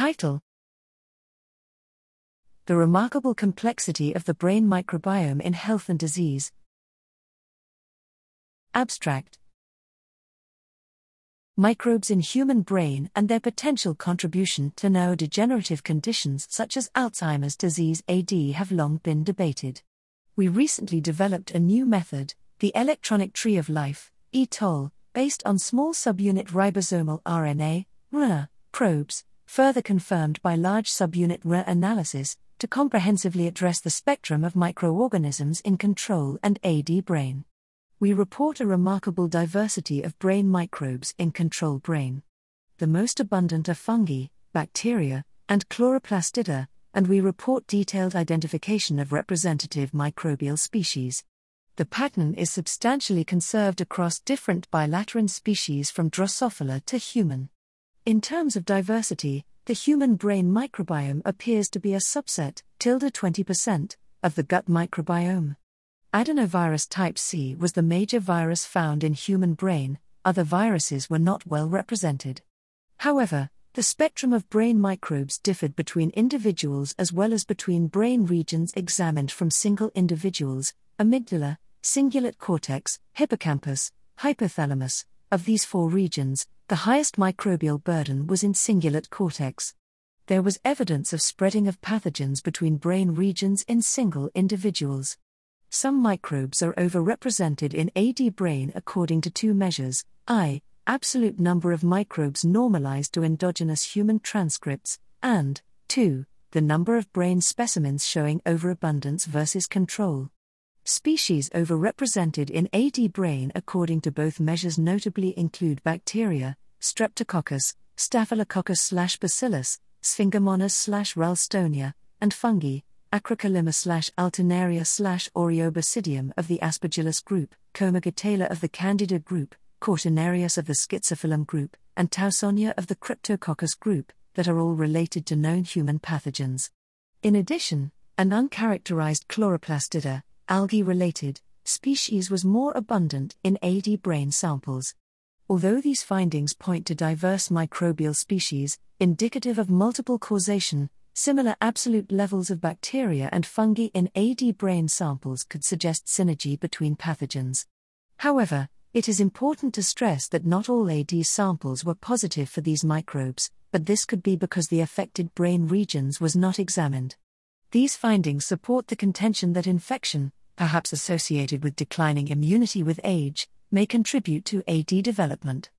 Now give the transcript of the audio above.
Title The Remarkable Complexity of the Brain Microbiome in Health and Disease. Abstract Microbes in human brain and their potential contribution to neurodegenerative conditions such as Alzheimer's disease AD have long been debated. We recently developed a new method, the electronic tree of life, ETOL, based on small subunit ribosomal RNA, RNA, probes, further confirmed by large subunit RNA analysis, to comprehensively address the spectrum of microorganisms in control and AD brain. We report a remarkable diversity of brain microbes in control brain. The most abundant are fungi, bacteria, and chloroplastida, and we report detailed identification of representative microbial species. The pattern is substantially conserved across different bilateran species from Drosophila to human. In terms of diversity, the human brain microbiome appears to be a subset, tilde 20%, of the gut microbiome. Adenovirus type C was the major virus found in human brain, other viruses were not well represented. However, the spectrum of brain microbes differed between individuals as well as between brain regions examined from single individuals amygdala, cingulate cortex, hippocampus, hypothalamus. Of these four regions, the highest microbial burden was in cingulate cortex. There was evidence of spreading of pathogens between brain regions in single individuals. Some microbes are overrepresented in AD brain according to two measures I, absolute number of microbes normalized to endogenous human transcripts, and 2, the number of brain specimens showing overabundance versus control. Species overrepresented in AD brain according to both measures notably include bacteria, Streptococcus, Staphylococcus Bacillus, Sphingomonas Ralstonia, and fungi, Acrocalymma slash Alternaria slash Aureobasidium of the Aspergillus group, Komagataella of the Candida group, Cortinarius of the Schizophyllum group, and Tausonia of the Cryptococcus group, that are all related to known human pathogens. In addition, an uncharacterized chloroplastida, algae related, species was more abundant in AD brain samples. Although these findings point to diverse microbial species, indicative of multiple causation, similar absolute levels of bacteria and fungi in AD brain samples could suggest synergy between pathogens. However, it is important to stress that not all AD samples were positive for these microbes, but this could be because the affected brain regions was not examined. These findings support the contention that infection, perhaps associated with declining immunity with age, may contribute to AD development.